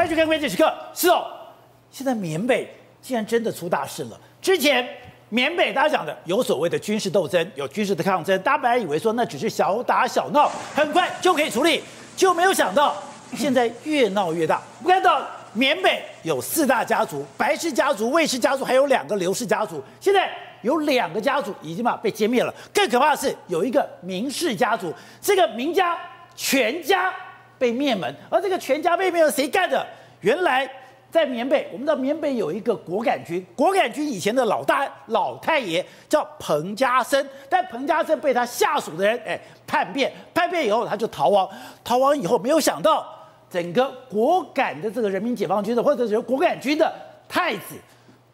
欢迎收看关键时刻。是哦，现在缅北竟然真的出大事了。之前缅北大家讲的有所谓的军事斗争，有军事的抗争，大家本来以为说那只是小打小闹，很快就可以处理，就没有想到现在越闹越大。我们看到缅北有四大家族：白氏家族、魏氏家族，还有两个刘氏家族。现在有两个家族已经把被歼灭了。更可怕的是，有一个明氏家族，这个明家全家。被灭门，而这个全家被灭门谁干的？原来在缅北，我们知道缅北有一个果敢军，果敢军以前的老大老太爷叫彭家声，但彭家声被他下属的人哎叛变，叛变以后他就逃亡，逃亡以后没有想到整个果敢的这个人民解放军的或者是果敢军的太子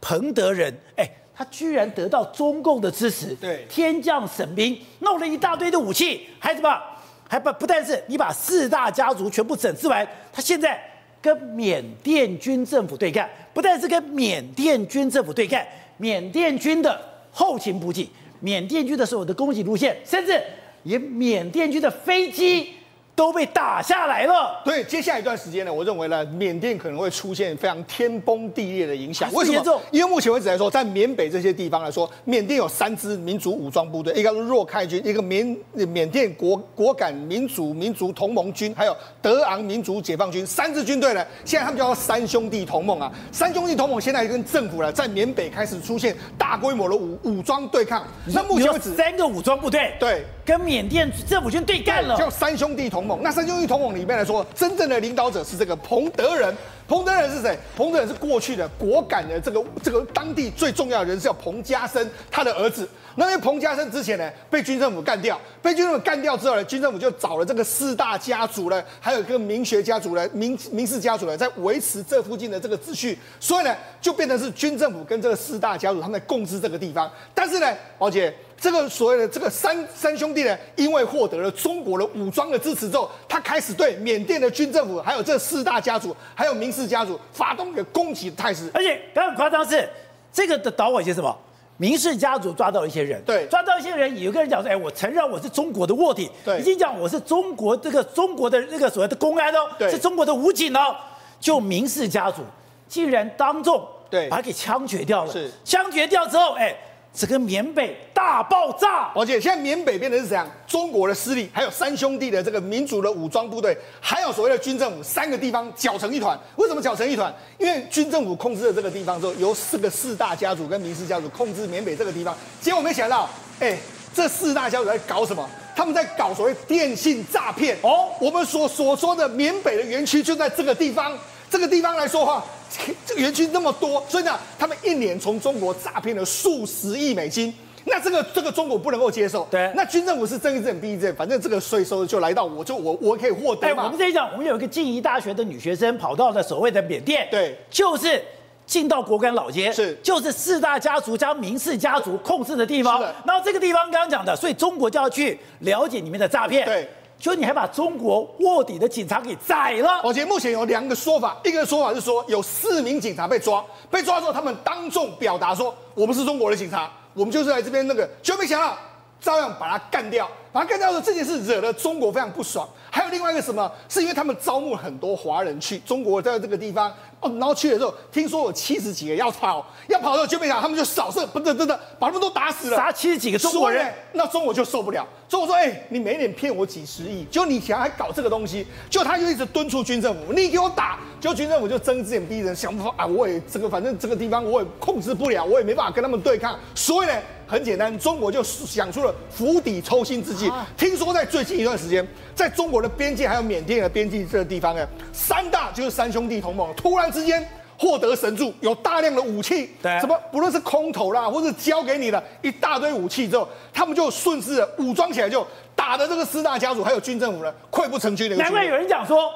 彭德仁，哎，他居然得到中共的支持，对，天降神兵，弄了一大堆的武器，还什么？还不不但是你把四大家族全部整治完，他现在跟缅甸军政府对干，不但是跟缅甸军政府对干，缅甸军的后勤补给，缅甸军的所有的供给路线，甚至连缅甸军的飞机。都被打下来了。对，接下来一段时间呢，我认为呢，缅甸可能会出现非常天崩地裂的影响。为什么？因为目前为止来说，在缅北这些地方来说，缅甸有三支民族武装部队，一个是若开军，一个缅缅甸国果敢民族民族同盟军，还有德昂民族解放军，三支军队呢，现在他们叫做三兄弟同盟啊。三兄弟同盟现在跟政府呢，在缅北开始出现大规模的武武装对抗。那目前为止，三个武装部队对跟缅甸政府军对干了，叫三兄弟同那三兄弟同盟里面来说，真正的领导者是这个彭德仁。彭德仁是谁？彭德仁是过去的果敢的这个这个当地最重要的人，是叫彭家声，他的儿子。那因为彭家声之前呢，被军政府干掉，被军政府干掉之后呢，军政府就找了这个四大家族呢，还有一个明学家族呢，明明氏家族呢，在维持这附近的这个秩序，所以呢，就变成是军政府跟这个四大家族他们在共治这个地方。但是呢，宝姐。这个所谓的这个三三兄弟呢，因为获得了中国的武装的支持之后，他开始对缅甸的军政府，还有这四大家族，还有明氏家族发动一个攻击的态势。而且更夸张是，这个的导火线是什么？明氏家族抓到一些人，对，抓到一些人，有个人讲说，哎，我承认我是中国的卧底，对，已经讲我是中国这个中国的那个所谓的公安哦，对，是中国的武警哦，就明氏家族竟然当众对。把他给枪决掉了，是。枪决掉之后，哎。这个缅北大爆炸，而且现在缅北变成是怎样？中国的势力，还有三兄弟的这个民族的武装部队，还有所谓的军政府，三个地方搅成一团。为什么搅成一团？因为军政府控制了这个地方之后，由四个四大家族跟民氏家族控制缅北这个地方。结果没想到，哎，这四大家族在搞什么？他们在搞所谓电信诈骗。哦，我们所所说的缅北的园区就在这个地方。这个地方来说的话，这个园区那么多，所以呢，他们一年从中国诈骗了数十亿美金。那这个这个中国不能够接受。对，那军政府是睁一只眼闭一只眼，反正这个税收就来到我就我我可以获得嘛。我们这一讲，我们有一个静宜大学的女学生跑到了所谓的缅甸，对，就是进到果敢老街，是，就是四大家族加明氏家族控制的地方。然后这个地方刚刚讲的，所以中国就要去了解里面的诈骗。对。就你还把中国卧底的警察给宰了。而且目前有两个说法，一个说法是说有四名警察被抓，被抓之后他们当众表达说，我们是中国的警察，我们就是来这边那个，就没想到照样把他干掉。把他看到的，这件事惹了中国非常不爽。还有另外一个什么，是因为他们招募很多华人去中国，在这个地方哦，然后去的时候，听说有七十几个要跑，要跑的时候就没想到他们就扫射，不等等等，把他们都打死了。杀七十几个中国人，那中国就受不了。中国说：“哎、欸，你没脸骗我几十亿，就你想还搞这个东西，就他就一直敦促军政府，你给我打。”就军政府就睁只眼闭只眼，想不啊，我也这个反正这个地方我也控制不了，我也没办法跟他们对抗。所以呢，很简单，中国就想出了釜底抽薪之计。听说在最近一段时间，在中国的边境还有缅甸的边境这个地方呢，三大就是三兄弟同盟，突然之间获得神助，有大量的武器，对，什么不论是空投啦，或是交给你的一大堆武器之后，他们就顺势武装起来，就打的这个四大家族还有军政府呢，溃不成军的。难怪有人讲说，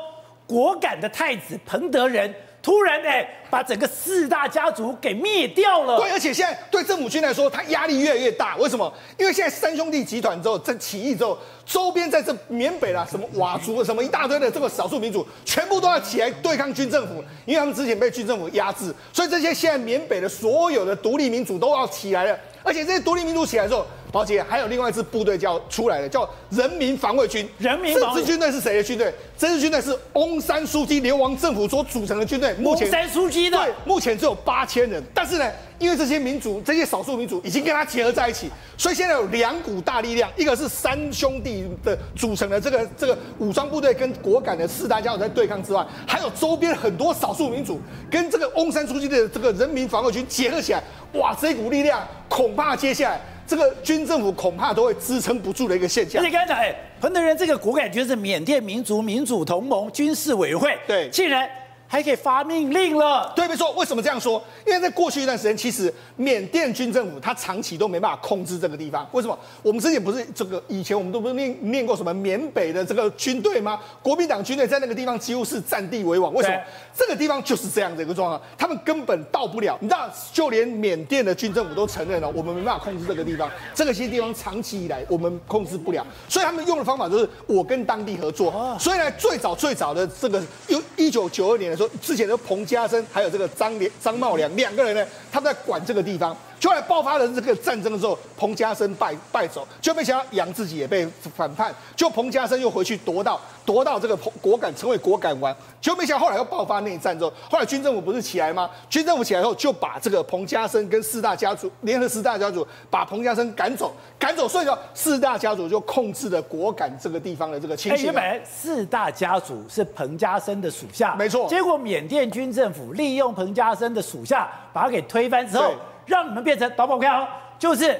果敢的太子彭德仁。突然哎，把整个四大家族给灭掉了。对，而且现在对政府军来说，他压力越来越大。为什么？因为现在三兄弟集团之后，这起义之后，周边在这缅北啦，什么佤族，什么一大堆的这个少数民族，全部都要起来对抗军政府，因为他们之前被军政府压制，所以这些现在缅北的所有的独立民主都要起来了。而且这些独立民主起来之后，宝杰还有另外一支部队叫出来的，叫人民防卫军。人民防卫这支军队是谁的军队？这支军队是翁山书记流亡政府所组成的军队。目前翁山苏姬的对，目前只有八千人，但是呢，因为这些民族、这些少数民族已经跟他结合在一起，所以现在有两股大力量，一个是三兄弟的组成的这个这个武装部队跟果敢的四大家族在对抗之外，还有周边很多少数民族跟这个翁山书记的这个人民防卫军结合起来，哇，这一股力量恐怕接下来这个军政府恐怕都会支撑不住的一个现象。而且刚才讲，哎，彭德仁这个果敢军是缅甸民族民主同盟军事委员会，对，竟然。还可以发命令了，对，没错。为什么这样说？因为在过去一段时间，其实缅甸军政府他长期都没办法控制这个地方。为什么？我们之前不是这个以前我们都不是念念过什么缅北的这个军队吗？国民党军队在那个地方几乎是占地为王。为什么？这个地方就是这样的一个状况，他们根本到不了。你知道，就连缅甸的军政府都承认了，我们没办法控制这个地方。这个些地方长期以来我们控制不了，所以他们用的方法就是我跟当地合作。所以呢，最早最早的这个，有一九九二年的说，之前的彭家声还有这个张连张茂良两个人呢，他们在管这个地方。就来爆发了这个战争的时候，彭家声败败走，就没想到杨自己也被反叛，就彭家声又回去夺到夺到这个果敢，成为果敢王，就没想到后来又爆发内战之后，后来军政府不是起来吗？军政府起来后就把这个彭家声跟四大家族联合四大家族把彭家声赶走，赶走，所以说四大家族就控制了果敢这个地方的这个情形。原本四大家族是彭家声的属下，没错，结果缅甸军政府利用彭家声的属下把他给推翻之后。让你们变成导宝票，就是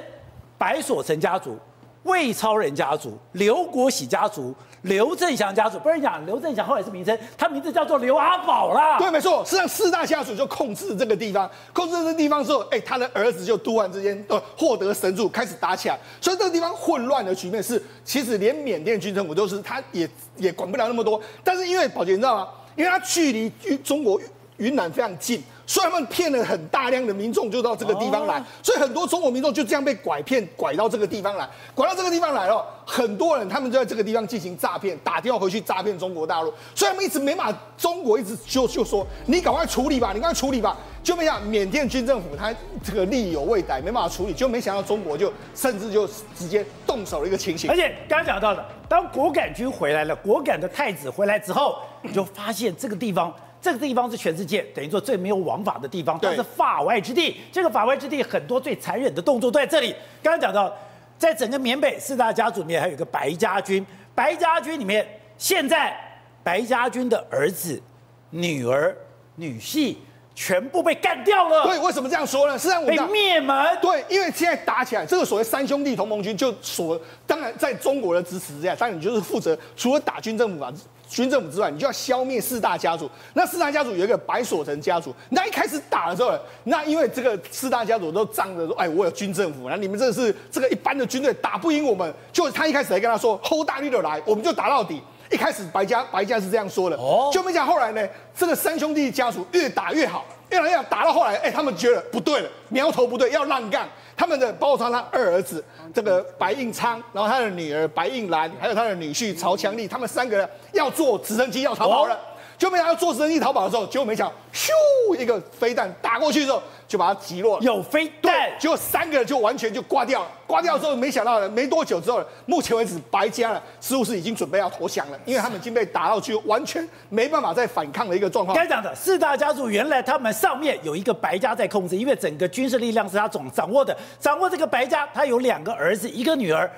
白所成家族、魏超人家族、刘国喜家族、刘振祥家族。不是讲刘振祥后来是名称，他名字叫做刘阿宝啦。对，没错，实际上四大家族就控制这个地方，控制这个地方之后，哎，他的儿子就突然之间呃获得神助，开始打起来。所以这个地方混乱的局面是，其实连缅甸军政府都是他也也管不了那么多。但是因为宝杰你知道吗？因为他距离中国云南非常近。所以他们骗了很大量的民众，就到这个地方来。所以很多中国民众就这样被拐骗，拐到这个地方来，拐到这个地方来了。很多人他们就在这个地方进行诈骗，打电话回去诈骗中国大陆。所以他们一直没把中国一直就就说你赶快处理吧，你赶快处理吧。就没想到缅甸军政府他这个力有未逮，没办法处理，就没想到中国就甚至就直接动手的一个情形。而且刚刚讲到的，当果敢军回来了，果敢的太子回来之后，你就发现这个地方。这个地方是全世界等于说最没有王法的地方，它是法外之地。这个法外之地很多最残忍的动作都在这里。刚刚讲到，在整个缅北四大家族里面，还有一个白家军。白家军里面，现在白家军的儿子、女儿、女婿全部被干掉了。对，为什么这样说呢？实际上我被灭门。对，因为现在打起来，这个所谓三兄弟同盟军就所当然在中国的支持之下，当然你就是负责除了打军政府啊。军政府之外，你就要消灭四大家族。那四大家族有一个白所成家族。那一开始打的时候，那因为这个四大家族都仗着说，哎，我有军政府，那你们这是这个一般的军队打不赢我们。就他一开始还跟他说，hold 大力的来，我们就打到底。一开始白家白家是这样说的，哦，就没想后来呢，这个三兄弟家属越打越好，越来越好，打到后来，哎，他们觉得不对了，苗头不对，要让干。他们的包括他二儿子这个白应昌，然后他的女儿白应兰，还有他的女婿曹强利，他们三个人要坐直升机要逃跑了。就没想到做生意逃跑的时候，结果没想到，咻，一个飞弹打过去之后，就把他击落了。有飞弹，结果三个人就完全就挂掉了。挂掉之后，没想到呢，没多久之后，目前为止白家呢似乎是已经准备要投降了，因为他们已经被打到去完全没办法再反抗的一个状况。该讲的四大家族原来他们上面有一个白家在控制，因为整个军事力量是他总掌握的。掌握这个白家，他有两个儿子，一个女儿，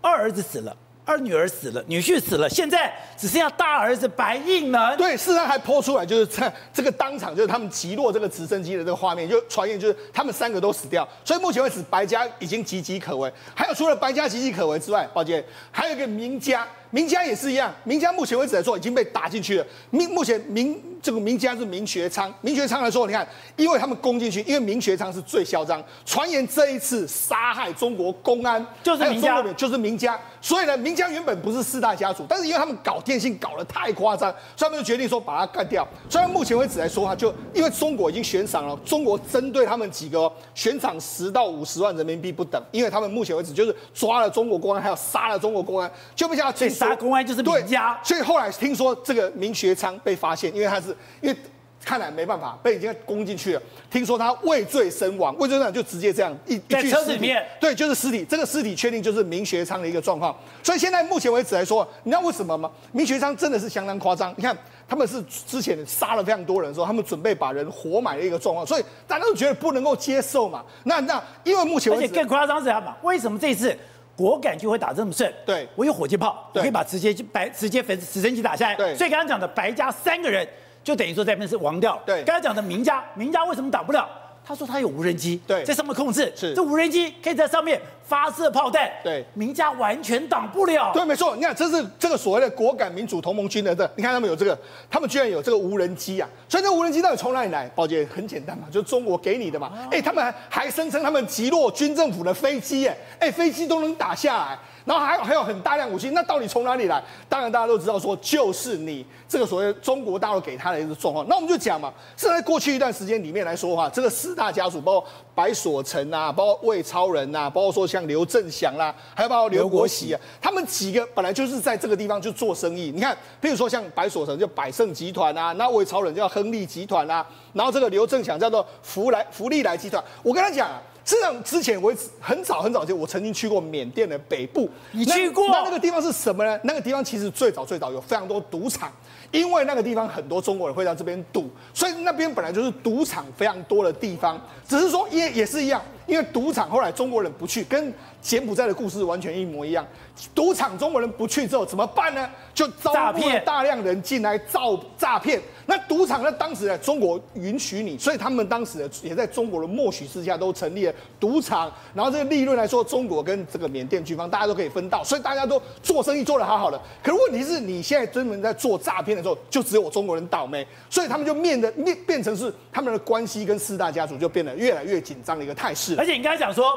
二儿子死了。二女儿死了，女婿死了，现在只剩下大儿子白应能。对，事实上还抛出来，就是这这个当场，就是他们击落这个直升机的这个画面，就传言就是他们三个都死掉。所以目前为止，白家已经岌岌可危。还有除了白家岌岌可危之外，宝姐还有一个名家，明家也是一样。名家目前为止来说已经被打进去了。明目前明。这个名家是明学昌，明学昌来说，你看，因为他们攻进去，因为明学昌是最嚣张，传言这一次杀害中国公安就是名家，就是名家，所以呢，名家原本不是四大家族，但是因为他们搞电信搞得太夸张，所以他们就决定说把它干掉。虽然目前为止来说哈，就因为中国已经悬赏了，中国针对他们几个悬赏十到五十万人民币不等，因为他们目前为止就是抓了中国公安，还有杀了中国公安，就不像所以杀公安就是明家，所以后来听说这个明学昌被发现，因为他是。因为看来没办法，被已经攻进去了。听说他畏罪身亡，畏罪身亡就直接这样一一具尸体，对，就是尸体。这个尸体确定就是明学昌的一个状况。所以现在目前为止来说，你知道为什么吗？明学昌真的是相当夸张。你看他们是之前杀了非常多人的时候，他们准备把人活埋的一个状况，所以大家都觉得不能够接受嘛。那那因为目前为止，而且更夸张是什么？为什么这次？果敢就会打这么顺，对，我有火箭炮，我可以把直接白直接粉直升机打下来，对，所以刚刚讲的白家三个人就等于说在那边是亡掉，对，刚刚讲的明家，明家为什么打不了？他说他有无人机，对，在上面控制，是。这无人机可以在上面发射炮弹，对，名家完全挡不了，对，没错，你看这是这个所谓的果敢民主同盟军的这，你看他们有这个，他们居然有这个无人机啊，所以这无人机到底从哪里来？宝姐很简单嘛，就是中国给你的嘛，哎、哦，他们还还声称他们击落军政府的飞机，哎，哎，飞机都能打下来。然后还有还有很大量武器，那到底从哪里来？当然大家都知道，说就是你这个所谓中国大陆给他的一个状况。那我们就讲嘛，是在过去一段时间里面来说的话，这个四大家族，包括白所成啊，包括魏超人啊，包括说像刘振祥啦，还有包括刘国喜啊，他们几个本来就是在这个地方就做生意。你看，譬如说像白所成就百盛集团啊，那魏超人叫亨利集团啊，然后这个刘振祥叫做福来福利来集团。我跟他讲啊。实际上，之前我很早很早就，我曾经去过缅甸的北部。你去过？那那个地方是什么呢？那个地方其实最早最早有非常多赌场，因为那个地方很多中国人会在这边赌，所以那边本来就是赌场非常多的地方。只是说也也是一样，因为赌场后来中国人不去，跟柬埔寨的故事完全一模一样。赌场中国人不去之后怎么办呢？就招募了大量人进来造诈骗。那赌场呢？当时呢，中国允许你，所以他们当时也在中国的默许之下都成立了赌场。然后这个利润来说，中国跟这个缅甸军方大家都可以分到，所以大家都做生意做得好好的。可是问题是你现在专门在做诈骗的时候，就只有我中国人倒霉，所以他们就面的面变成是他们的关系跟四大家族就变得越来越紧张的一个态势。而且你刚才讲说。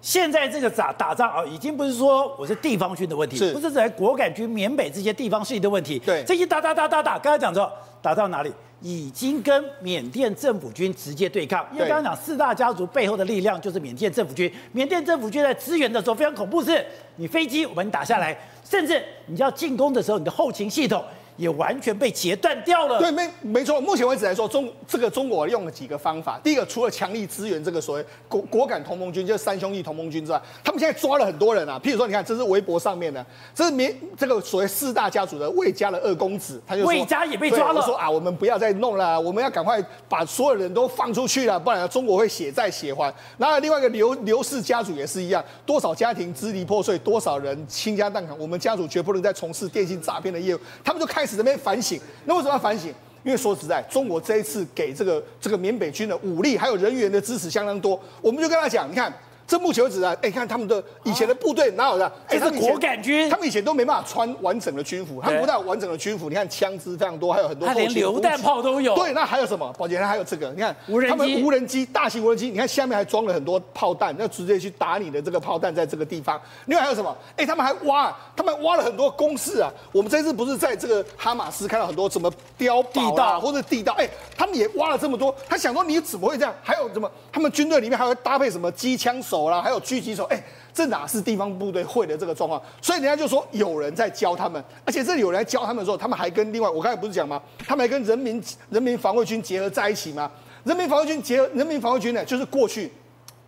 现在这个打打仗啊，已经不是说我是地方军的问题，是不是在果敢军缅北这些地方势力的问题？对，这些打打打打打，刚才讲说打到哪里，已经跟缅甸政府军直接对抗。因为刚刚讲四大家族背后的力量就是缅甸政府军，缅甸政府军在支援的时候非常恐怖，是你飞机我们打下来，甚至你要进攻的时候，你的后勤系统。也完全被截断掉了。对，没没错。目前为止来说，中这个中国用了几个方法。第一个，除了强力支援这个所谓果果敢同盟军，就是三兄弟同盟军之外，他们现在抓了很多人啊。譬如说，你看，这是微博上面的，这是民这个所谓四大家族的魏家的二公子，他就魏家也被抓了。说啊，我们不要再弄了，我们要赶快把所有人都放出去了，不然中国会血债血还。然后另外一个刘刘氏家族也是一样，多少家庭支离破碎，多少人倾家荡产，我们家族绝不能再从事电信诈骗的业务。他们就开始这边反省。那为什么要反省？因为说实在，中国这一次给这个这个缅北军的武力还有人员的支持相当多，我们就跟他讲，你看。这目前为止啊，哎，看他们的以前的部队哪有的？哎，这是果敢军，他们以前都没办法穿完整的军服，他们不但完整的军服，你看枪支非常多，还有很多，他连榴弹炮都有。对，那还有什么？宝杰，还有这个，你看无人机，他们无人机，大型无人机，你看下面还装了很多炮弹，那直接去打你的这个炮弹，在这个地方。另外还有什么？哎，他们还挖，他们挖了很多工事啊。我们这次不是在这个哈马斯看到很多什么碉堡啊，或者地道？哎，他们也挖了这么多。他想说你怎么会这样？还有什么？他们军队里面还会搭配什么机枪手啦，还有狙击手。哎，这哪是地方部队会的这个状况？所以人家就说有人在教他们，而且这里有人来教他们的时候，他们还跟另外我刚才不是讲吗？他们还跟人民人民防卫军结合在一起吗？人民防卫军结合人民防卫军呢，就是过去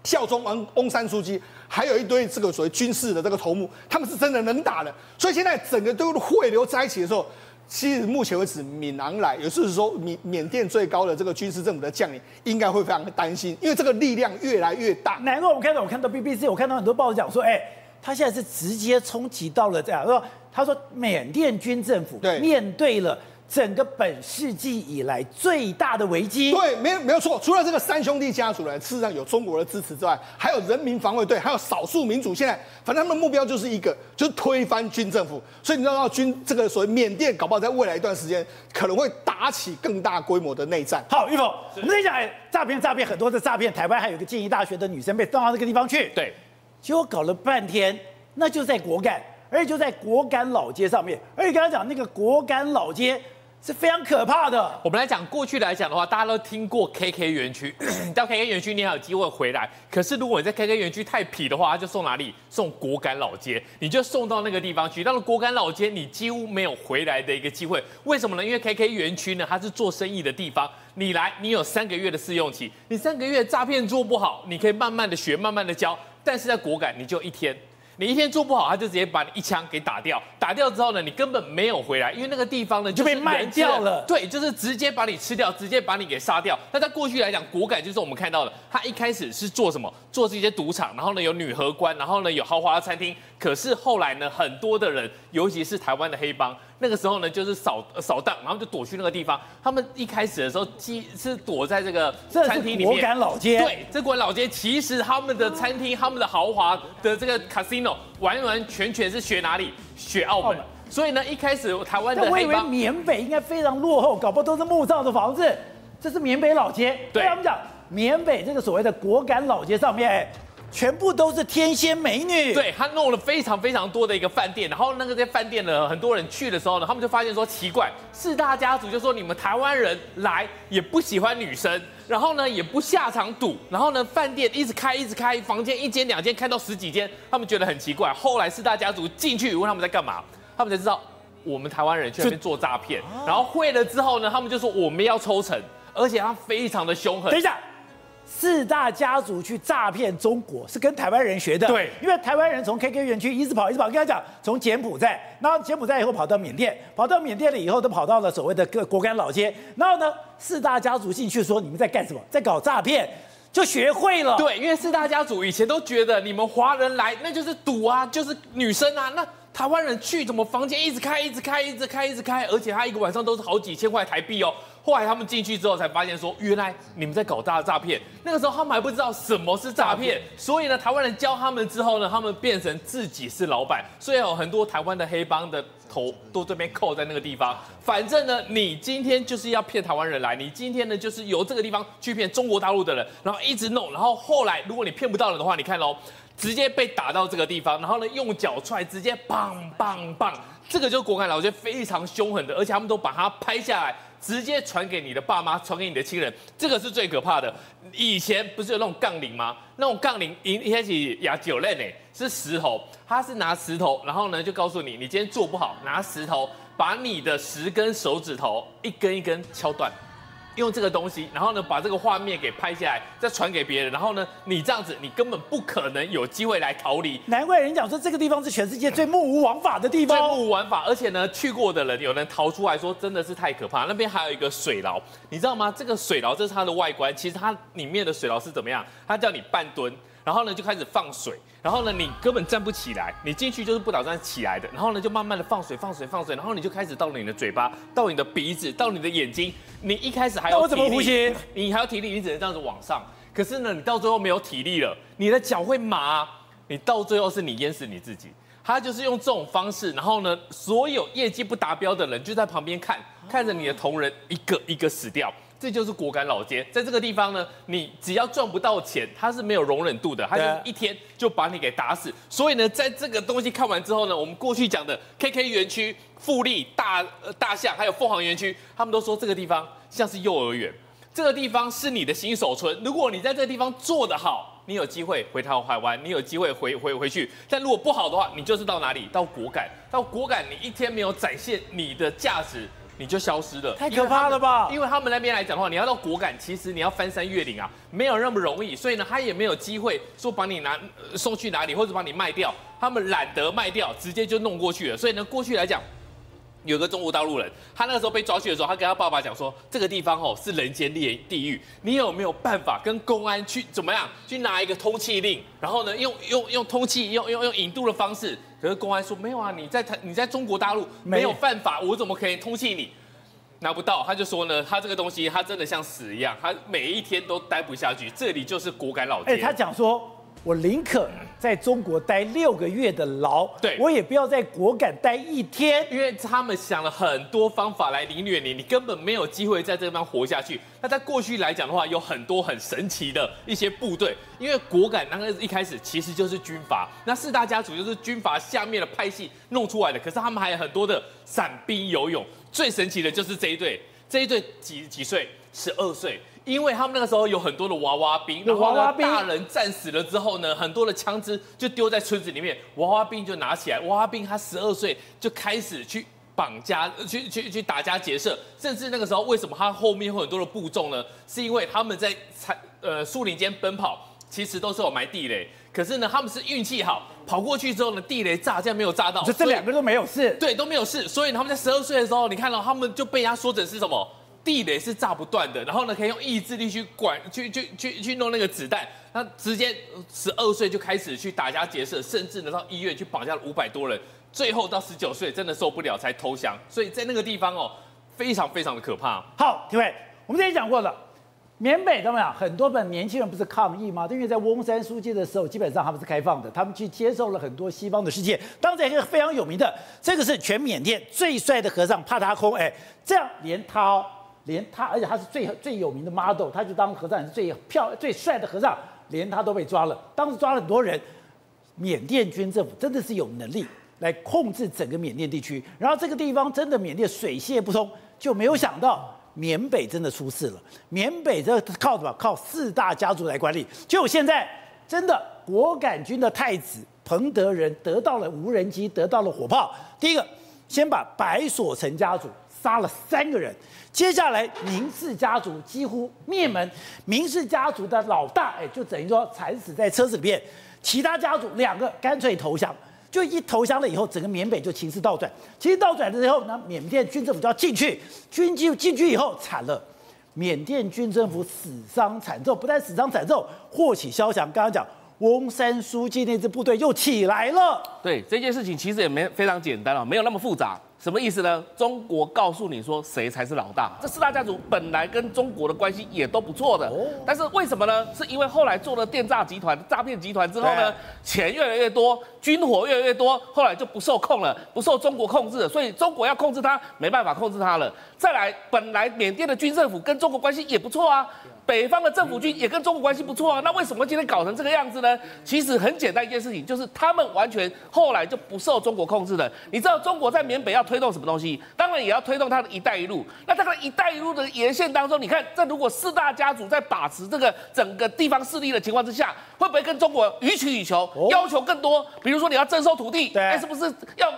效忠翁翁山书记，还有一堆这个所谓军事的这个头目，他们是真的能打的。所以现在整个都汇流在一起的时候。其实目前为止，闽南来，也就是说缅缅甸最高的这个军事政府的将领，应该会非常的担心，因为这个力量越来越大。难怪我看到我看到 BBC，我看到很多报纸讲说，哎，他现在是直接冲击到了这样，说他说缅甸军政府面对了。整个本世纪以来最大的危机，对，没有没有错。除了这个三兄弟家族呢，事实上有中国的支持之外，还有人民防卫队，还有少数民族。现在反正他们的目标就是一个，就是推翻军政府。所以你知道，军这个所谓缅甸，搞不好在未来一段时间可能会打起更大规模的内战。好，玉凤，我们在讲诈骗，诈骗很多的诈骗。台湾还有一个建义大学的女生被送到那个地方去，对，结果搞了半天，那就在果敢，而且就在果敢老街上面。而且刚才讲那个果敢老街。是非常可怕的。我们来讲过去来讲的话，大家都听过 KK 园区，到 KK 园区你还有机会回来。可是如果你在 KK 园区太皮的话，他就送哪里？送果敢老街，你就送到那个地方去。到了果敢老街，你几乎没有回来的一个机会。为什么呢？因为 KK 园区呢，它是做生意的地方。你来，你有三个月的试用期，你三个月诈骗做不好，你可以慢慢的学，慢慢的教。但是在果敢，你就一天。你一天做不好，他就直接把你一枪给打掉。打掉之后呢，你根本没有回来，因为那个地方呢就被卖掉了。对，就是直接把你吃掉，直接把你给杀掉。那在过去来讲，果敢就是我们看到的，他一开始是做什么？做这些赌场，然后呢有女荷官，然后呢有豪华的餐厅。可是后来呢，很多的人，尤其是台湾的黑帮。那个时候呢，就是扫扫荡，然后就躲去那个地方。他们一开始的时候，既是躲在这个餐厅里面。果敢老街。对，这果敢老街其实他们的餐厅、他们的豪华的这个 casino，完完全全是学哪里？学澳门。所以呢，一开始台湾的我以为缅北应该非常落后，搞不好都是木造的房子。这是缅北老街。对，他们讲缅北这个所谓的果敢老街上面。全部都是天仙美女，对，他弄了非常非常多的一个饭店，然后那个在饭店呢，很多人去的时候呢，他们就发现说奇怪，四大家族就说你们台湾人来也不喜欢女生，然后呢也不下场赌，然后呢饭店一直开一直开，房间一间两间开到十几间，他们觉得很奇怪。后来四大家族进去问他们在干嘛，他们才知道我们台湾人去那边做诈骗，然后会了之后呢，他们就说我们要抽成，而且他非常的凶狠。等一下。四大家族去诈骗中国是跟台湾人学的，对，因为台湾人从 KK 园区一直跑一直跑，跟他讲从柬埔寨，然后柬埔寨以后跑到缅甸，跑到缅甸了以后都跑到了所谓的各果敢老街，然后呢，四大家族进去说你们在干什么，在搞诈骗，就学会了。对，因为四大家族以前都觉得你们华人来那就是赌啊，就是女生啊，那台湾人去怎么房间一直开一直开一直开一直开，而且他一个晚上都是好几千块台币哦。后来他们进去之后才发现说，原来你们在搞大诈骗。那个时候他们还不知道什么是诈骗，所以呢，台湾人教他们之后呢，他们变成自己是老板。所以有很多台湾的黑帮的头都这边扣在那个地方。反正呢，你今天就是要骗台湾人来，你今天呢就是由这个地方去骗中国大陆的人，然后一直弄，然后后来如果你骗不到人的话，你看喽，直接被打到这个地方，然后呢用脚踹，直接棒棒棒，这个就是果敢老街非常凶狠的，而且他们都把它拍下来。直接传给你的爸妈，传给你的亲人，这个是最可怕的。以前不是有那种杠铃吗？那种杠铃一一开始压酒类呢，是石头，他是拿石头，然后呢就告诉你，你今天做不好，拿石头把你的十根手指头一根一根敲断。用这个东西，然后呢，把这个画面给拍下来，再传给别人，然后呢，你这样子，你根本不可能有机会来逃离。难怪人讲说这个地方是全世界最目无王法的地方。最目无王法，而且呢，去过的人有人逃出来说，真的是太可怕。那边还有一个水牢，你知道吗？这个水牢这是它的外观，其实它里面的水牢是怎么样？它叫你半蹲。然后呢，就开始放水，然后呢，你根本站不起来，你进去就是不打算起来的。然后呢，就慢慢的放水，放水，放水，然后你就开始到了你的嘴巴，到你的鼻子，到你的眼睛。你一开始还有我怎么呼吸？你还有体力，你只能这样子往上。可是呢，你到最后没有体力了，你的脚会麻，你到最后是你淹死你自己。他就是用这种方式，然后呢，所有业绩不达标的人就在旁边看，看着你的同仁一个一个死掉。这就是果敢老街，在这个地方呢，你只要赚不到钱，他是没有容忍度的，他就是一天就把你给打死。所以呢，在这个东西看完之后呢，我们过去讲的 KK 园区、富力、大大象，还有凤凰园区，他们都说这个地方像是幼儿园，这个地方是你的新手村。如果你在这个地方做得好，你有机会回到台湾，你有机会回回回去。但如果不好的话，你就是到哪里？到果敢，到果敢，你一天没有展现你的价值。你就消失了，太可怕了吧？因为他们那边来讲的话，你要到果敢，其实你要翻山越岭啊，没有那么容易。所以呢，他也没有机会说把你拿送去哪里，或者把你卖掉。他们懒得卖掉，直接就弄过去了。所以呢，过去来讲，有个中国大陆人，他那个时候被抓去的时候，他跟他爸爸讲说，这个地方哦是人间地地狱，你有没有办法跟公安去怎么样去拿一个通缉令？然后呢，用用用通缉，用用用引渡的方式。可是公安说没有啊，你在台你在中国大陆没有犯法，我怎么可以通缉你？拿不到，他就说呢，他这个东西他真的像死一样，他每一天都待不下去。这里就是果敢老街。哎，他讲说我宁可在中国待六个月的牢，对我也不要在果敢待一天，因为他们想了很多方法来凌虐你，你根本没有机会在这地方活下去。那在过去来讲的话，有很多很神奇的一些部队，因为果敢那个一开始其实就是军阀，那四大家族就是军阀下面的派系弄出来的，可是他们还有很多的散兵游勇，最神奇的就是这一队，这一队几几岁？十二岁。因为他们那个时候有很多的娃娃兵，然后呢，大人战死了之后呢，很多的枪支就丢在村子里面，娃娃兵就拿起来。娃娃兵他十二岁就开始去绑架、去去去打家劫舍，甚至那个时候为什么他后面会有很多的步众呢？是因为他们在山呃树林间奔跑，其实都是有埋地雷，可是呢，他们是运气好，跑过去之后呢，地雷炸，竟然没有炸到，就这两个都没有事，对，都没有事。所以他们在十二岁的时候，你看到他们就被人家说成是什么？地雷是炸不断的，然后呢，可以用意志力去管、去、去、去、去弄那个子弹。他直接十二岁就开始去打家劫舍，甚至呢到医院去绑架了五百多人，最后到十九岁真的受不了才投降。所以在那个地方哦，非常非常的可怕。好，各位，我们之前讲过了，缅北怎么样？很多本年轻人不是抗议吗？因为在翁山书记的时候，基本上他们是开放的，他们去接受了很多西方的世界。当然一个非常有名的，这个是全缅甸最帅的和尚帕达空，哎，这样连他哦。连他，而且他是最最有名的 model，他就当和尚是最漂最帅的和尚，连他都被抓了。当时抓了很多人，缅甸军政府真的是有能力来控制整个缅甸地区。然后这个地方真的缅甸水泄不通，就没有想到缅北真的出事了。缅北这靠什么？靠四大家族来管理。就现在真的果敢军的太子彭德仁得到了无人机，得到了火炮。第一个，先把白所成家族杀了三个人。接下来，明氏家族几乎灭门。明氏家族的老大，哎，就等于说惨死在车子里面。其他家族两个干脆投降，就一投降了以后，整个缅北就情势倒转。情势倒转了之后，那缅甸军政府就要进去。军机进去以后，惨了，缅甸军政府死伤惨重，不但死伤惨重，祸起萧墙。刚刚讲。翁山书记那支部队又起来了。对，这件事情其实也没非常简单啊，没有那么复杂。什么意思呢？中国告诉你说谁才是老大。这四大家族本来跟中国的关系也都不错的，但是为什么呢？是因为后来做了电诈集团、诈骗集团之后呢，钱越来越多，军火越来越多，后来就不受控了，不受中国控制了，所以中国要控制它，没办法控制它了。再来，本来缅甸的军政府跟中国关系也不错啊。北方的政府军也跟中国关系不错啊，那为什么今天搞成这个样子呢？其实很简单一件事情，就是他们完全后来就不受中国控制了。你知道中国在缅北要推动什么东西？当然也要推动它的一带一路。那这个一带一路的沿线当中，你看这如果四大家族在把持这个整个地方势力的情况之下，会不会跟中国予取予求，要求更多？比如说你要征收土地，哎，是不是要？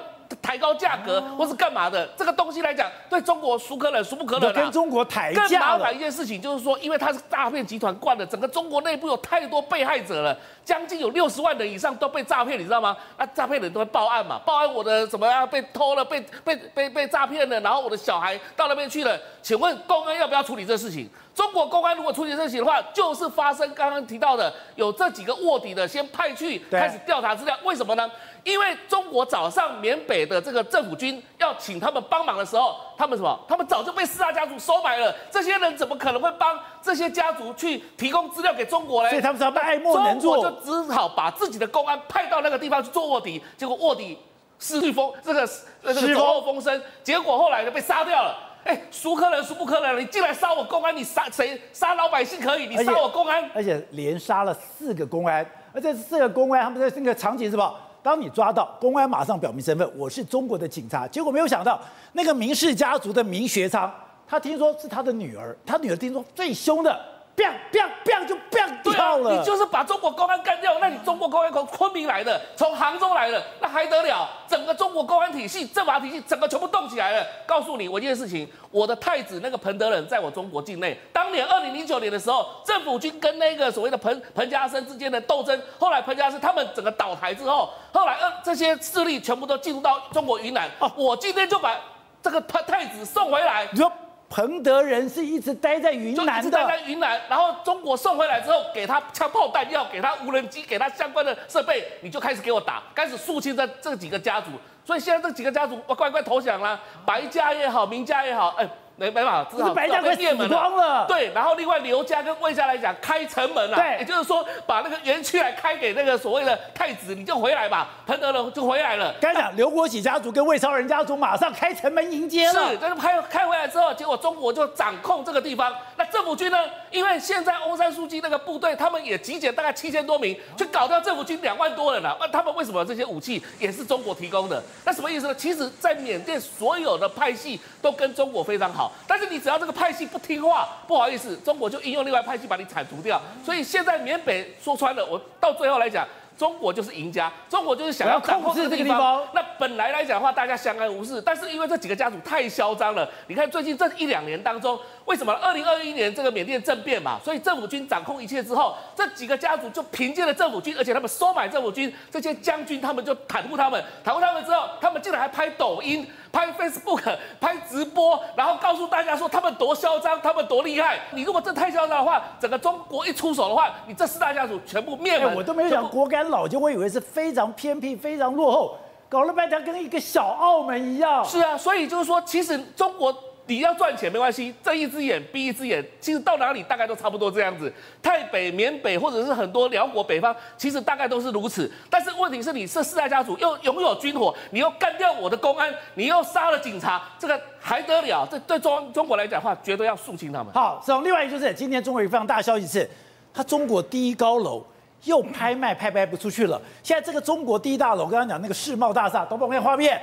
抬高价格或是干嘛的，这个东西来讲，对中国孰可忍孰不可忍，跟中国抬价。更麻烦一件事情就是说，因为它是诈骗集团惯的，整个中国内部有太多被害者了，将近有六十万人以上都被诈骗，你知道吗？那诈骗人都会报案嘛，报案我的怎么样被偷了，被被被被诈骗了，然后我的小孩到那边去了，请问公安要不要处理这事情？中国公安如果处理这事情的话，就是发生刚刚提到的有这几个卧底的，先派去开始调查资料，为什么呢？因为中国早上缅北的这个政府军要请他们帮忙的时候，他们什么？他们早就被四大家族收买了。这些人怎么可能会帮这些家族去提供资料给中国呢？所以他们只要被爱莫能助，中国就只好把自己的公安派到那个地方去做卧底。结果卧底失去风，这个这个走漏风声，结果后来就被杀掉了。哎，孰可忍孰不可忍？你进来杀我公安，你杀谁？杀老百姓可以，你杀我公安，而且，而且连杀了四个公安，而这四个公安他们在那个场景是吧？当你抓到公安，马上表明身份，我是中国的警察。结果没有想到，那个明氏家族的明学昌，他听说是他的女儿，他女儿听说最凶的。砰砰砰就砰掉了，啊！你就是把中国公安干掉，那你中国公安从昆明来的，从杭州来的，那还得了？整个中国公安体系、政法体系，整个全部动起来了。告诉你我一件事情，我的太子那个彭德仁在我中国境内，当年二零零九年的时候，政府军跟那个所谓的彭彭家声之间的斗争，后来彭家声他们整个倒台之后，后来呃这些势力全部都进入到中国云南。哦，我今天就把这个太太子送回来。你说。彭德仁是一直待在云南的，待在云南，然后中国送回来之后，给他枪炮弹药，给他无人机，给他相关的设备，你就开始给我打，开始肃清这这几个家族。所以现在这几个家族，乖乖投降了，白家也好，明家也好，哎。没办法，只好白家快灭光了。对，然后另外刘家跟魏家来讲，开城门了，对，也就是说把那个园区来开给那个所谓的太子，你就回来吧，彭德伦就回来了。刚才讲刘国喜家族跟魏超人家族马上开城门迎接了，是，但是开开回来之后，结果中国就掌控这个地方。那政府军呢？因为现在翁山书记那个部队，他们也集结大概七千多名，去搞掉政府军两万多人了。那他们为什么这些武器也是中国提供的？那什么意思呢？其实，在缅甸所有的派系都跟中国非常好，但是你只要这个派系不听话，不好意思，中国就应用另外派系把你铲除掉。所以现在缅北说穿了，我到最后来讲。中国就是赢家，中国就是想要控制这个地方。那本来来讲的话，大家相安无事，但是因为这几个家族太嚣张了。你看最近这一两年当中，为什么？二零二一年这个缅甸政变嘛，所以政府军掌控一切之后，这几个家族就凭借了政府军，而且他们收买政府军，这些将军他们就袒护他们，袒护他们之后，他们竟然还拍抖音。拍 Facebook，拍直播，然后告诉大家说他们多嚣张，他们多厉害。你如果这太嚣张的话，整个中国一出手的话，你这四大家族全部灭门。欸、我都没有想果敢老，就我以为是非常偏僻、非常落后，搞了半天跟一个小澳门一样。是啊，所以就是说，其实中国。你要赚钱没关系，睁一只眼闭一只眼，其实到哪里大概都差不多这样子。泰北、缅北或者是很多辽国北方，其实大概都是如此。但是问题是你是四大家族，又拥有军火，你又干掉我的公安，你又杀了警察，这个还得了？这对中中国来讲的话，绝对要肃清他们。好，从另外一个就是今天中国有非常大的消息是，他中国第一高楼又拍卖拍卖不出去了。现在这个中国第一大楼，刚刚讲那个世贸大厦，懂不懂看画面，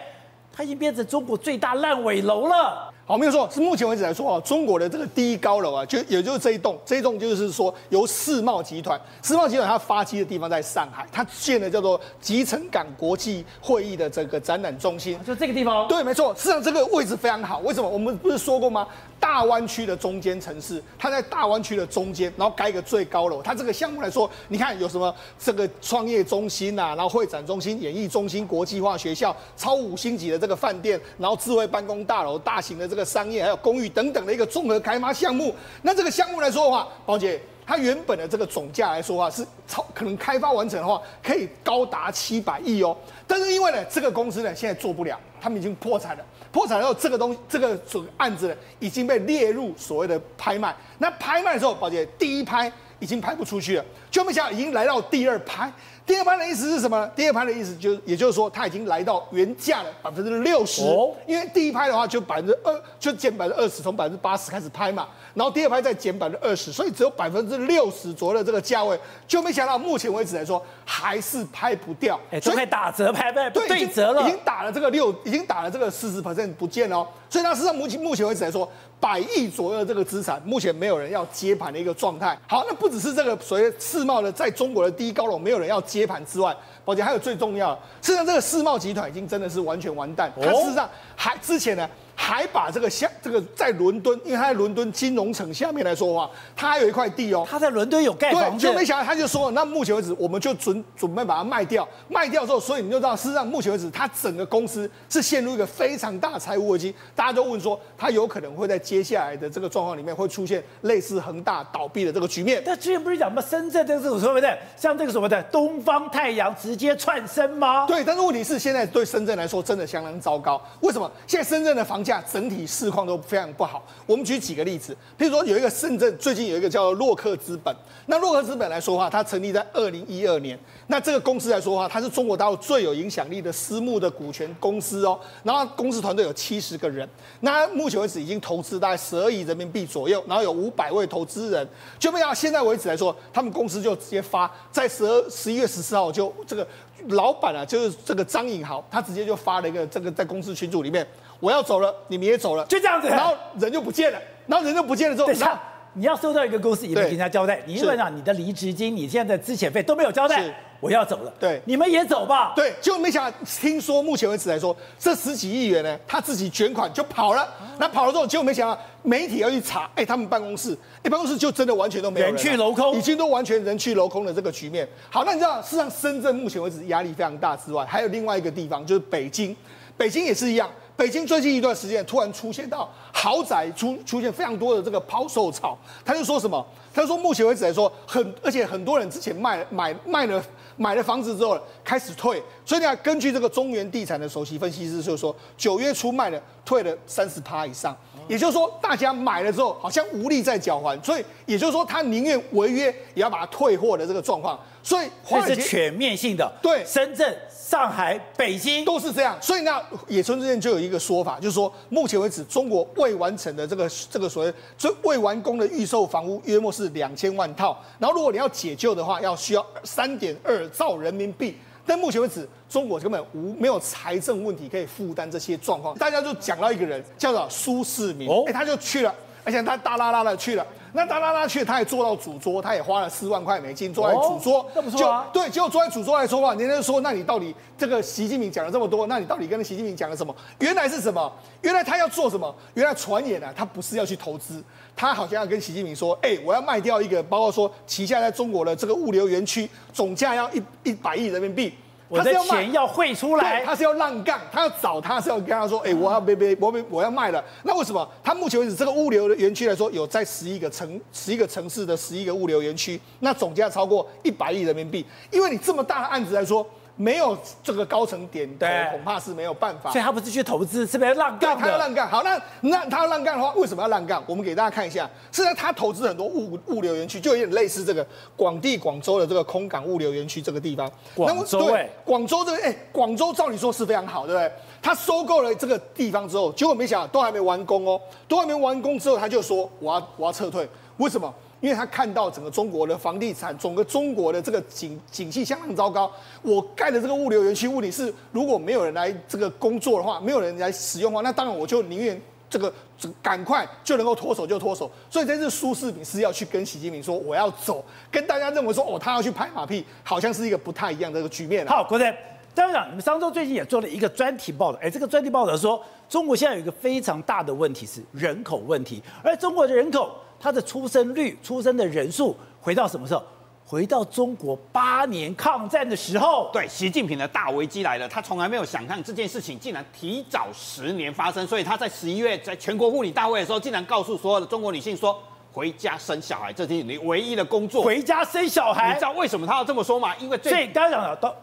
它已经变成中国最大烂尾楼了。好，没有错，是目前为止来说啊，中国的这个第一高楼啊，就也就是这一栋，这一栋就是说由世贸集团，世贸集团它发迹的地方在上海，它建的叫做集成港国际会议的这个展览中心，就这个地方。对，没错，事实上这个位置非常好。为什么？我们不是说过吗？大湾区的中间城市，它在大湾区的中间，然后盖一个最高楼。它这个项目来说，你看有什么这个创业中心呐、然后会展中心、演艺中心、国际化学校、超五星级的这个饭店，然后智慧办公大楼、大型的这个。商业还有公寓等等的一个综合开发项目，那这个项目来说的话，宝姐，它原本的这个总价来说的话是超可能开发完成的话可以高达七百亿哦，但是因为呢这个公司呢现在做不了，他们已经破产了，破产之后这个东这个所案子呢已经被列入所谓的拍卖，那拍卖的时候，宝姐第一拍已经拍不出去了，就没想到已经来到第二拍。第二拍的意思是什么？第二拍的意思就是也就是说，它已经来到原价的百分之六十。哦，因为第一拍的话就百分之二，就减百分之二十，从百分之八十开始拍嘛。然后第二拍再减百分之二十，所以只有百分之六十左右的这个价位，就没想到目前为止来说还是拍不掉。哎，都快打折拍卖，对，对折了，已经打了这个六，已经打了这个四十 percent 不见了。所以它实际上目前目前为止来说，百亿左右的这个资产，目前没有人要接盘的一个状态。好，那不只是这个所谓世贸的在中国的第一高楼没有人要接盘之外，而且还有最重要的，事实上这个世贸集团已经真的是完全完蛋。它事实上还之前呢。还把这个下这个在伦敦，因为他在伦敦金融城下面来说的话，他还有一块地哦。他在伦敦有盖房子，就没想到他就说，那目前为止，我们就准准备把它卖掉。卖掉之后，所以你就知道，事实上目前为止，他整个公司是陷入一个非常大的财务危机。大家都问说，他有可能会在接下来的这个状况里面会出现类似恒大倒闭的这个局面。但之前不是讲什么深圳这种什么的像这个什么的东方太阳直接窜升吗？对，但是问题是现在对深圳来说真的相当糟糕。为什么？现在深圳的房价整体市况都非常不好。我们举几个例子，譬如说有一个深圳最近有一个叫做洛克资本，那洛克资本来说的话，它成立在二零一二年。那这个公司来说的话，它是中国大陆最有影响力的私募的股权公司哦。然后公司团队有七十个人，那目前为止已经投资大概十二亿人民币左右，然后有五百位投资人。就没想到现在为止来说，他们公司就直接发在十二十一月十四号就这个老板啊，就是这个张颖豪，他直接就发了一个这个在公司群组里面。我要走了，你们也走了，就这样子，然后人就不见了，然后人就不见了之后，等下你要收到一个公司，你没给人家交代，你基本上你的离职金、你现在的资遣费都没有交代，我要走了，对，你们也走吧，对，就没想到听说目前为止来说，这十几亿元呢，他自己卷款就跑了，那跑了之后，结果没想到媒体要去查，哎，他们办公室，哎，办公室就真的完全都没有人，人去楼空，已经都完全人去楼空的这个局面。好，那你知道，事实上深圳目前为止压力非常大之外，还有另外一个地方就是北京，北京也是一样。北京最近一段时间突然出现到豪宅出出现非常多的这个抛售潮，他就说什么？他说目前为止来说很，而且很多人之前卖了买卖了买了房子之后开始退，所以呢，根据这个中原地产的首席分析师就是说，九月初卖了退了三十趴以上，也就是说，大家买了之后好像无力再缴还，所以也就是说，他宁愿违约也要把它退货的这个状况。所以这是全面性的，对深圳。上海、北京都是这样，所以呢，野村之前就有一个说法，就是说，目前为止，中国未完成的这个这个所谓最未完工的预售房屋约莫是两千万套，然后如果你要解救的话，要需要三点二兆人民币，但目前为止，中国根本无没有财政问题可以负担这些状况。大家就讲到一个人叫做苏世民，哎，他就去了，而且他大拉拉的去了。那大拉拉去，他也坐到主桌，他也花了四万块美金坐在主桌，那不错啊。对，结果坐在主桌来说话，人家就说：“那你到底这个习近平讲了这么多，那你到底跟习近平讲了什么？”原来是什么？原来他要做什么？原来传言啊，他不是要去投资，他好像要跟习近平说：“哎，我要卖掉一个，包括说旗下在中国的这个物流园区，总价要一一百亿人民币。”我的钱要汇出来，他是要让杠，他要找他是要跟他说，哎、欸，我要别别我我要卖了。那为什么？他目前为止这个物流的园区来说，有在十一个城十一个城市的十一个物流园区，那总价超过一百亿人民币。因为你这么大的案子来说。没有这个高层点头，恐怕是没有办法。所以他不是去投资，是不是要让杠？他要让杠。好，那那他要让杠的话，为什么要让杠？我们给大家看一下。是在他投资很多物物流园区，就有点类似这个广地广州的这个空港物流园区这个地方。广州对，广州这个哎，广州照理说是非常好，对不对？他收购了这个地方之后，结果没想到都还没完工哦，都还没完工之后，他就说我要我要撤退。为什么？因为他看到整个中国的房地产，整个中国的这个景景气相当糟糕。我盖的这个物流园区，问题是如果没有人来这个工作的话，没有人来使用的话，那当然我就宁愿这个赶快就能够脱手就脱手。所以这次苏世民是要去跟习近平说我要走，跟大家认为说哦他要去拍马屁，好像是一个不太一样的一个局面。好，国珍，张院长，你们商周最近也做了一个专题报道，哎，这个专题报道说中国现在有一个非常大的问题是人口问题，而中国的人口。他的出生率、出生的人数回到什么时候？回到中国八年抗战的时候。对，习近平的大危机来了，他从来没有想看这件事情竟然提早十年发生，所以他在十一月在全国妇女大会的时候，竟然告诉所有的中国女性说：“回家生小孩，这是你唯一的工作。”回家生小孩，你知道为什么他要这么说吗？因为最所以刚刚讲到，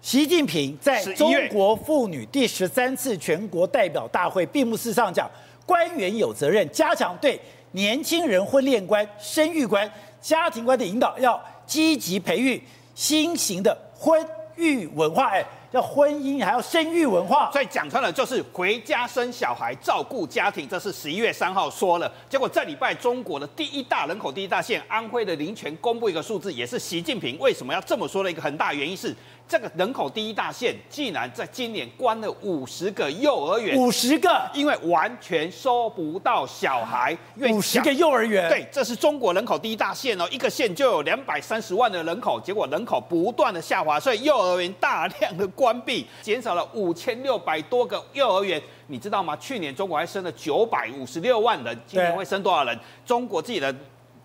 习近平在中国妇女第十三次全国代表大会闭幕式上讲，官员有责任加强对。年轻人婚恋观、生育观、家庭观的引导，要积极培育新型的婚育文化。哎，要婚姻还要生育文化，所以讲穿了就是回家生小孩、照顾家庭。这是十一月三号说了。结果这礼拜中国的第一大人口第一大县安徽的临泉公布一个数字，也是习近平为什么要这么说的一个很大原因是。这个人口第一大县竟然在今年关了五十个幼儿园，五十个，因为完全收不到小孩。五十个幼儿园，对，这是中国人口第一大县哦，一个县就有两百三十万的人口，结果人口不断的下滑，所以幼儿园大量的关闭，减少了五千六百多个幼儿园。你知道吗？去年中国还生了九百五十六万人，今年会生多少人？中国自己的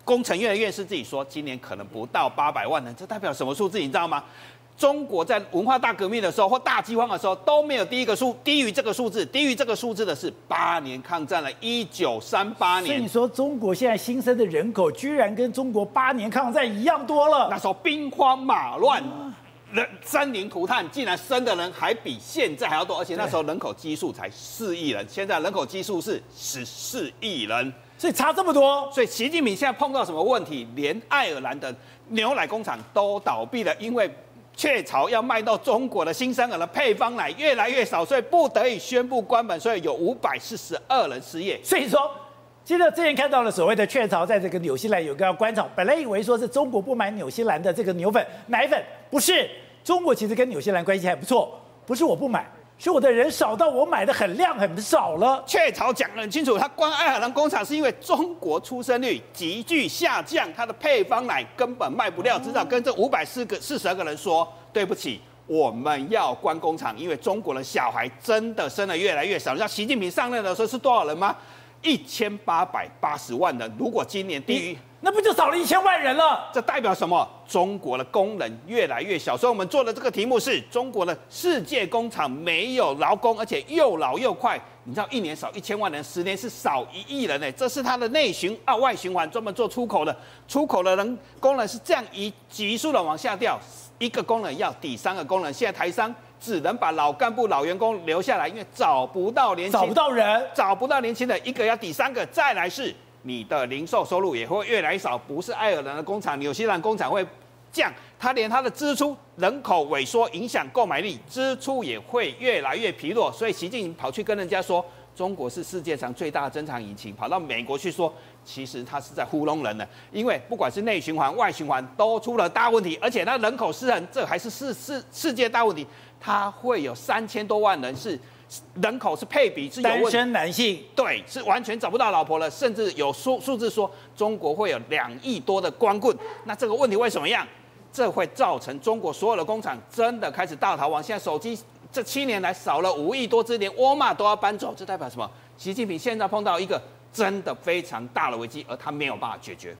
工程院的院士自己说，今年可能不到八百万人，这代表什么数字？你知道吗？中国在文化大革命的时候或大饥荒的时候都没有第一个数低于这个数字，低于这个数字的是八年抗战了，一九三八年。所以你说中国现在新生的人口居然跟中国八年抗战一样多了？那时候兵荒马乱，人生灵涂炭，竟然生的人还比现在还要多，而且那时候人口基数才四亿人，现在人口基数是十四亿人，所以差这么多。所以习近平现在碰到什么问题？连爱尔兰的牛奶工厂都倒闭了，因为。雀巢要卖到中国的新生儿的配方奶越来越少，所以不得已宣布关门，所以有五百四十二人失业。所以说，记得之前看到了所谓的雀巢在这个纽西兰有个要关厂，本来以为说是中国不买纽西兰的这个牛粉奶粉，不是，中国其实跟纽西兰关系还不错，不是我不买。是我的人少到我买的很量很少了。雀巢讲得很清楚，他关爱尔兰工厂是因为中国出生率急剧下降，它的配方奶根本卖不掉，只好跟这五百四个四十二个人说对不起，我们要关工厂，因为中国的小孩真的生的越来越少。你知道习近平上任的时候是多少人吗？一千八百八十万人。如果今年低于。那不就少了一千万人了？这代表什么？中国的工人越来越小。所以我们做的这个题目是中国的世界工厂没有劳工，而且又老又快。你知道一年少一千万人，十年是少一亿人呢？这是它的内循啊外循环，专门做出口的。出口的人工人是这样一急速的往下掉，一个工人要抵三个工人。现在台商只能把老干部、老员工留下来，因为找不到年轻，找不到人，找不到年轻的，一个要抵三个，再来是你的零售收入也会越来越少，不是爱尔兰的工厂、纽西兰工厂会降，它连它的支出，人口萎缩影响购买力，支出也会越来越疲弱，所以习近平跑去跟人家说。中国是世界上最大的增长引擎，跑到美国去说，其实他是在糊弄人的，因为不管是内循环、外循环都出了大问题，而且他人口失衡，这还是世世世界大问题，它会有三千多万人是人口是配比是有单身男性，对，是完全找不到老婆了，甚至有数数字说中国会有两亿多的光棍，那这个问题为什么样？这会造成中国所有的工厂真的开始大逃亡，现在手机。这七年来少了五亿多只，连沃尔玛都要搬走，这代表什么？习近平现在碰到一个真的非常大的危机，而他没有办法解决。